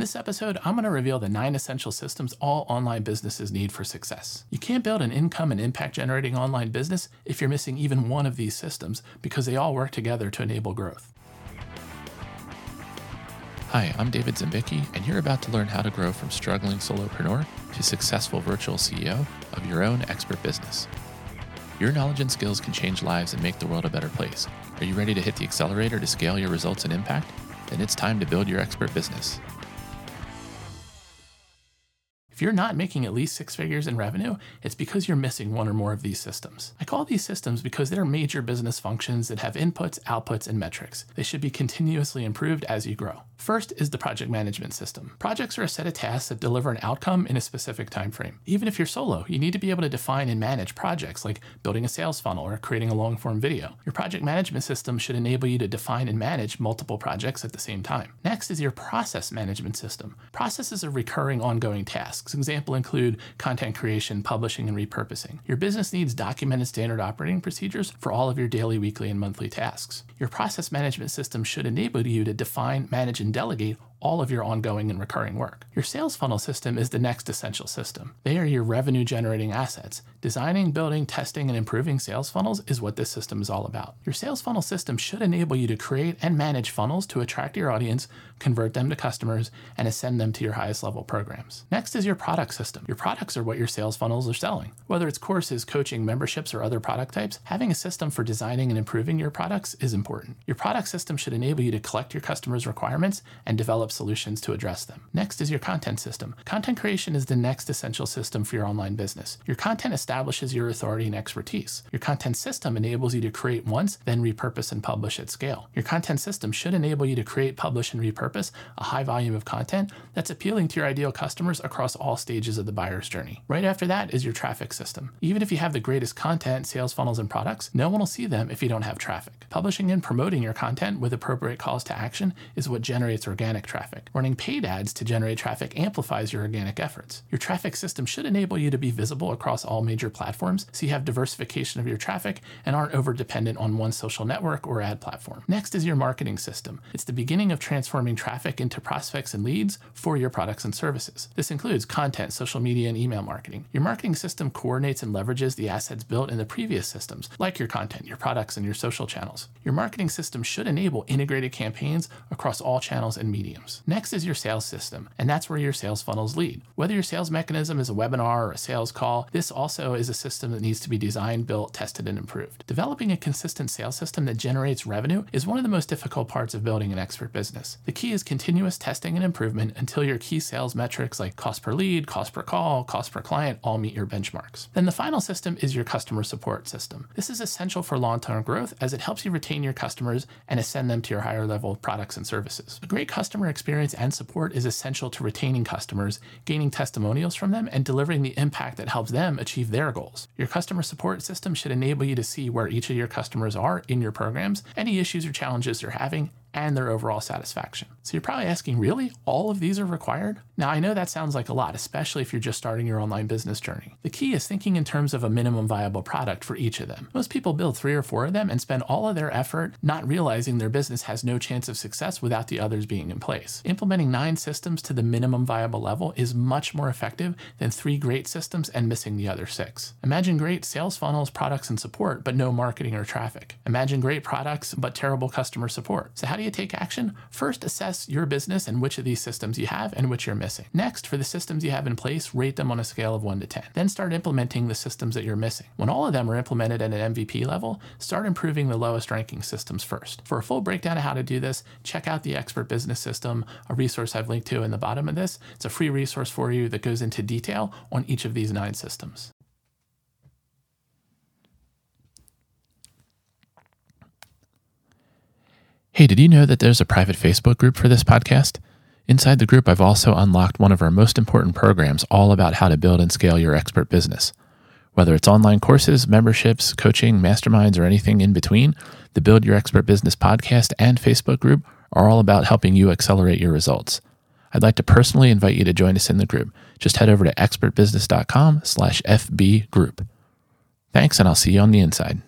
In this episode, I'm going to reveal the nine essential systems all online businesses need for success. You can't build an income and impact generating online business if you're missing even one of these systems because they all work together to enable growth. Hi, I'm David Zimbicki, and you're about to learn how to grow from struggling solopreneur to successful virtual CEO of your own expert business. Your knowledge and skills can change lives and make the world a better place. Are you ready to hit the accelerator to scale your results and impact? Then it's time to build your expert business. If you're not making at least six figures in revenue, it's because you're missing one or more of these systems. I call these systems because they're major business functions that have inputs, outputs, and metrics. They should be continuously improved as you grow. First is the project management system. Projects are a set of tasks that deliver an outcome in a specific time frame. Even if you're solo, you need to be able to define and manage projects like building a sales funnel or creating a long form video. Your project management system should enable you to define and manage multiple projects at the same time. Next is your process management system. Processes are recurring ongoing tasks. Example include content creation, publishing, and repurposing. Your business needs documented standard operating procedures for all of your daily, weekly, and monthly tasks. Your process management system should enable you to define, manage, and delegate all of your ongoing and recurring work. Your sales funnel system is the next essential system. They are your revenue generating assets. Designing, building, testing, and improving sales funnels is what this system is all about. Your sales funnel system should enable you to create and manage funnels to attract your audience, convert them to customers, and ascend them to your highest level programs. Next is your product system. Your products are what your sales funnels are selling. Whether it's courses, coaching, memberships, or other product types, having a system for designing and improving your products is important. Your product system should enable you to collect your customers' requirements and develop develop solutions to address them. Next is your content system. Content creation is the next essential system for your online business. Your content establishes your authority and expertise. Your content system enables you to create once, then repurpose and publish at scale. Your content system should enable you to create, publish, and repurpose a high volume of content that's appealing to your ideal customers across all stages of the buyer's journey. Right after that is your traffic system. Even if you have the greatest content, sales funnels, and products, no one will see them if you don't have traffic. Publishing and promoting your content with appropriate calls to action is what generates organic traffic traffic. Running paid ads to generate traffic amplifies your organic efforts. Your traffic system should enable you to be visible across all major platforms so you have diversification of your traffic and aren't over dependent on one social network or ad platform. Next is your marketing system. It's the beginning of transforming traffic into prospects and leads for your products and services. This includes content, social media, and email marketing. Your marketing system coordinates and leverages the assets built in the previous systems, like your content, your products, and your social channels. Your marketing system should enable integrated campaigns across all channels and mediums. Next is your sales system, and that's where your sales funnels lead. Whether your sales mechanism is a webinar or a sales call, this also is a system that needs to be designed, built, tested, and improved. Developing a consistent sales system that generates revenue is one of the most difficult parts of building an expert business. The key is continuous testing and improvement until your key sales metrics like cost per lead, cost per call, cost per client all meet your benchmarks. Then the final system is your customer support system. This is essential for long term growth as it helps you retain your customers and ascend them to your higher level products and services. A great customer experience experience and support is essential to retaining customers, gaining testimonials from them, and delivering the impact that helps them achieve their goals. Your customer support system should enable you to see where each of your customers are in your programs, any issues or challenges they're having, and their overall satisfaction. So you're probably asking, really? All of these are required? Now, I know that sounds like a lot, especially if you're just starting your online business journey. The key is thinking in terms of a minimum viable product for each of them. Most people build three or four of them and spend all of their effort not realizing their business has no chance of success without the others being in place. Implementing nine systems to the minimum viable level is much more effective than three great systems and missing the other six. Imagine great sales funnels, products, and support, but no marketing or traffic. Imagine great products, but terrible customer support. So, how do you take action? First, assess your business and which of these systems you have and which you're missing. Next, for the systems you have in place, rate them on a scale of 1 to 10. Then start implementing the systems that you're missing. When all of them are implemented at an MVP level, start improving the lowest ranking systems first. For a full breakdown of how to do this, check out the Expert Business System, a resource I've linked to in the bottom of this. It's a free resource for you that goes into detail on each of these nine systems. Hey, did you know that there's a private Facebook group for this podcast? Inside the group, I've also unlocked one of our most important programs all about how to build and scale your expert business. Whether it's online courses, memberships, coaching, masterminds, or anything in between, the Build Your Expert Business podcast and Facebook group are all about helping you accelerate your results. I'd like to personally invite you to join us in the group. Just head over to expertbusiness.com slash FB group. Thanks, and I'll see you on the inside.